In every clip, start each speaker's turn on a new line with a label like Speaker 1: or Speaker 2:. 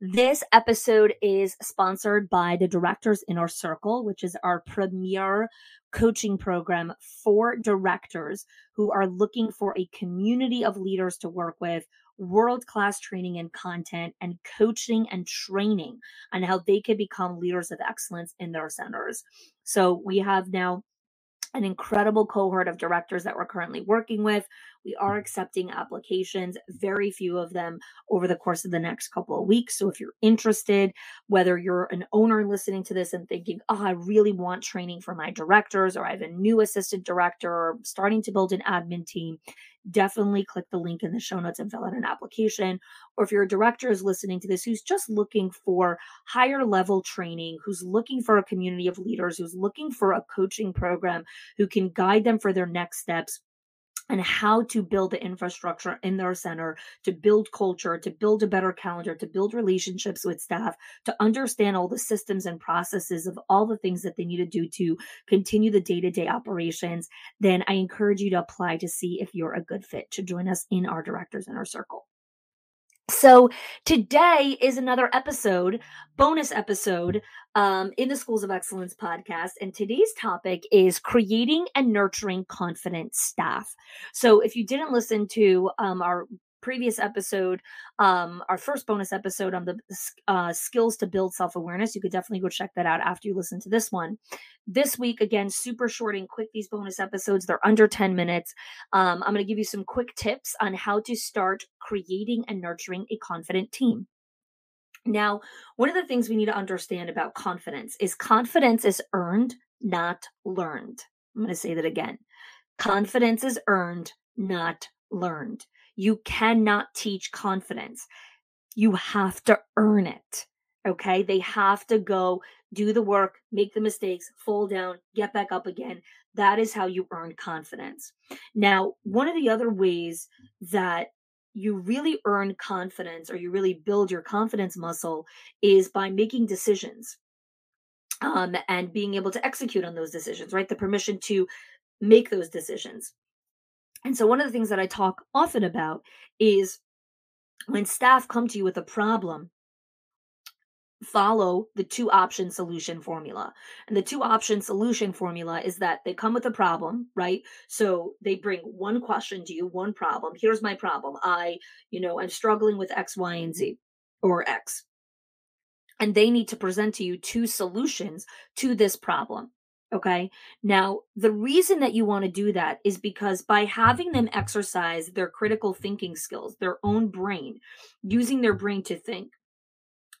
Speaker 1: This episode is sponsored by the Directors Inner Circle, which is our premier coaching program for directors who are looking for a community of leaders to work with, world class training and content, and coaching and training on how they can become leaders of excellence in their centers. So we have now an incredible cohort of directors that we're currently working with. We are accepting applications, very few of them over the course of the next couple of weeks. So if you're interested, whether you're an owner listening to this and thinking, oh, I really want training for my directors, or I have a new assistant director, or starting to build an admin team, definitely click the link in the show notes and fill out an application. Or if your director is listening to this who's just looking for higher level training, who's looking for a community of leaders, who's looking for a coaching program who can guide them for their next steps, and how to build the infrastructure in their center to build culture, to build a better calendar, to build relationships with staff, to understand all the systems and processes of all the things that they need to do to continue the day to day operations, then I encourage you to apply to see if you're a good fit to join us in our directors inner circle. So today is another episode, bonus episode um, in the Schools of Excellence podcast. And today's topic is creating and nurturing confident staff. So if you didn't listen to um, our previous episode, um, our first bonus episode on the uh, skills to build self awareness. You could definitely go check that out after you listen to this one. This week, again, super short and quick, these bonus episodes. They're under 10 minutes. Um, I'm going to give you some quick tips on how to start creating and nurturing a confident team. Now, one of the things we need to understand about confidence is confidence is earned, not learned. I'm going to say that again. Confidence is earned, not learned. You cannot teach confidence. You have to earn it. Okay. They have to go do the work, make the mistakes, fall down, get back up again. That is how you earn confidence. Now, one of the other ways that you really earn confidence or you really build your confidence muscle is by making decisions um, and being able to execute on those decisions, right? The permission to make those decisions. And so, one of the things that I talk often about is when staff come to you with a problem, follow the two option solution formula. And the two option solution formula is that they come with a problem, right? So they bring one question to you, one problem. Here's my problem. I, you know, I'm struggling with X, Y, and Z or X. And they need to present to you two solutions to this problem. Okay. Now, the reason that you want to do that is because by having them exercise their critical thinking skills, their own brain, using their brain to think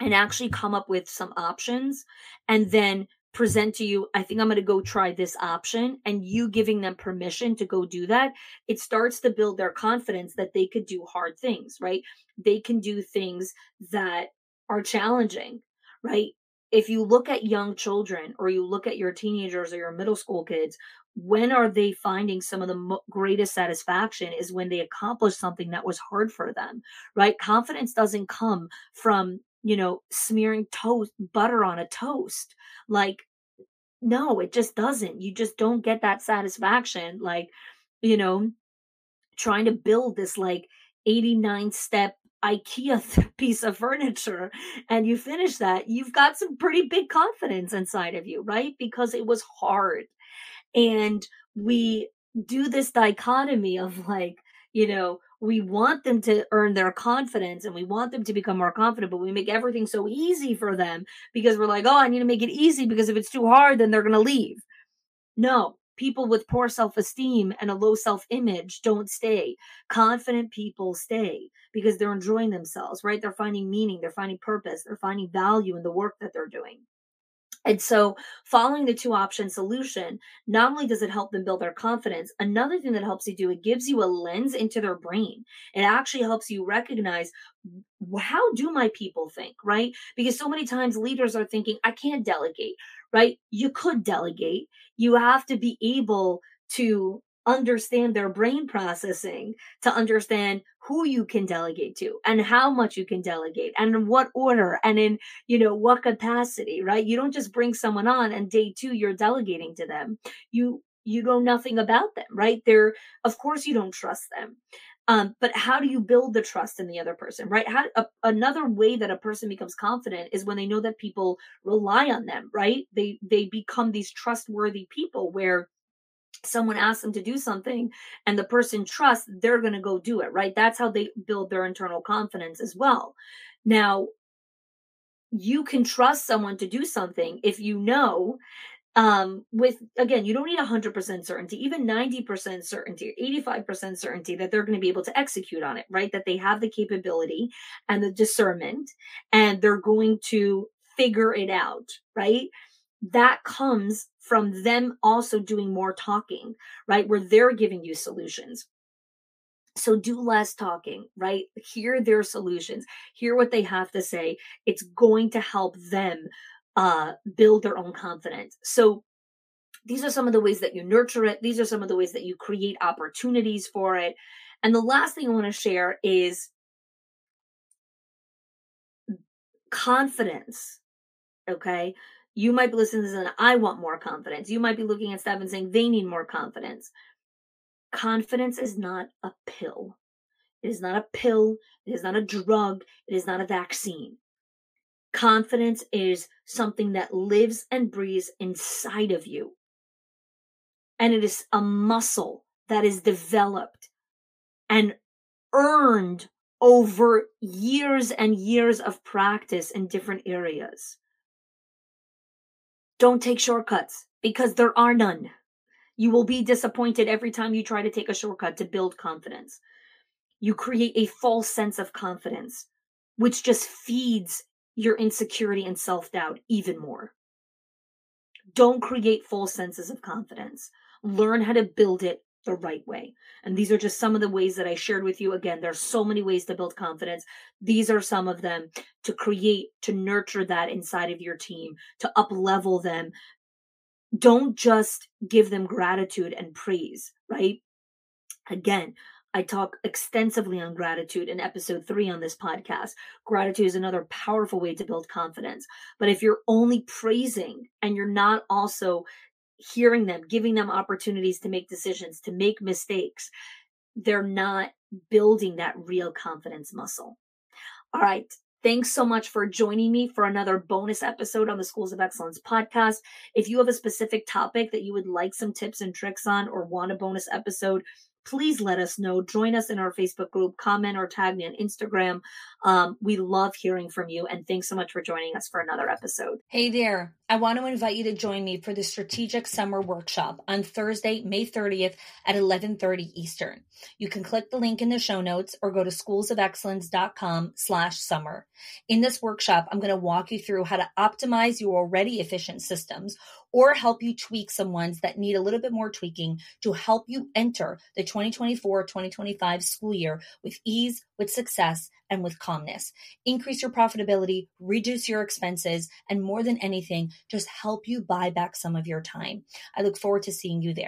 Speaker 1: and actually come up with some options and then present to you, I think I'm going to go try this option, and you giving them permission to go do that, it starts to build their confidence that they could do hard things, right? They can do things that are challenging, right? if you look at young children or you look at your teenagers or your middle school kids, when are they finding some of the mo- greatest satisfaction is when they accomplish something that was hard for them, right? Confidence doesn't come from, you know, smearing toast butter on a toast. Like no, it just doesn't. You just don't get that satisfaction like, you know, trying to build this like 89 step IKEA piece of furniture and you finish that, you've got some pretty big confidence inside of you, right? Because it was hard. And we do this dichotomy of like, you know, we want them to earn their confidence and we want them to become more confident, but we make everything so easy for them because we're like, oh, I need to make it easy because if it's too hard, then they're going to leave. No, people with poor self esteem and a low self image don't stay. Confident people stay because they're enjoying themselves, right? They're finding meaning, they're finding purpose, they're finding value in the work that they're doing. And so, following the two option solution, not only does it help them build their confidence, another thing that helps you do, it gives you a lens into their brain. It actually helps you recognize how do my people think, right? Because so many times leaders are thinking, I can't delegate, right? You could delegate. You have to be able to understand their brain processing to understand who you can delegate to and how much you can delegate and in what order and in you know what capacity right? You don't just bring someone on and day 2 you're delegating to them. You you know nothing about them right? They're of course you don't trust them. Um, but how do you build the trust in the other person right? How a, another way that a person becomes confident is when they know that people rely on them right? They they become these trustworthy people where someone asks them to do something and the person trusts they're going to go do it right? That's how they build their internal confidence as well. Now you can trust someone to do something if you know um with again you don't need 100% certainty even 90% certainty 85% certainty that they're going to be able to execute on it right? That they have the capability and the discernment and they're going to figure it out right that comes from them also doing more talking, right? Where they're giving you solutions. So do less talking, right? Hear their solutions, hear what they have to say. It's going to help them uh, build their own confidence. So these are some of the ways that you nurture it. These are some of the ways that you create opportunities for it. And the last thing I want to share is confidence. Okay you might be listening to this and I want more confidence. You might be looking at stuff and saying they need more confidence. Confidence is not a pill. It is not a pill. It is not a drug. It is not a vaccine. Confidence is something that lives and breathes inside of you. And it is a muscle that is developed and earned over years and years of practice in different areas. Don't take shortcuts because there are none. You will be disappointed every time you try to take a shortcut to build confidence. You create a false sense of confidence, which just feeds your insecurity and self doubt even more. Don't create false senses of confidence. Learn how to build it the right way. And these are just some of the ways that I shared with you. Again, there's so many ways to build confidence. These are some of them to create, to nurture that inside of your team, to up level them. Don't just give them gratitude and praise, right? Again, I talk extensively on gratitude in episode three on this podcast. Gratitude is another powerful way to build confidence. But if you're only praising and you're not also hearing them, giving them opportunities to make decisions, to make mistakes, they're not building that real confidence muscle. All right. Thanks so much for joining me for another bonus episode on the Schools of Excellence podcast. If you have a specific topic that you would like some tips and tricks on or want a bonus episode, please let us know. Join us in our Facebook group, comment or tag me on Instagram. Um, we love hearing from you. And thanks so much for joining us for another episode.
Speaker 2: Hey there. I want to invite you to join me for the Strategic Summer Workshop on Thursday, May 30th at 1130 Eastern. You can click the link in the show notes or go to schoolsofexcellence.com slash summer. In this workshop, I'm going to walk you through how to optimize your already efficient systems or help you tweak some ones that need a little bit more tweaking to help you enter the 2024-2025 school year with ease, with success, and with calmness. Increase your profitability, reduce your expenses, and more than anything, just help you buy back some of your time. I look forward to seeing you there.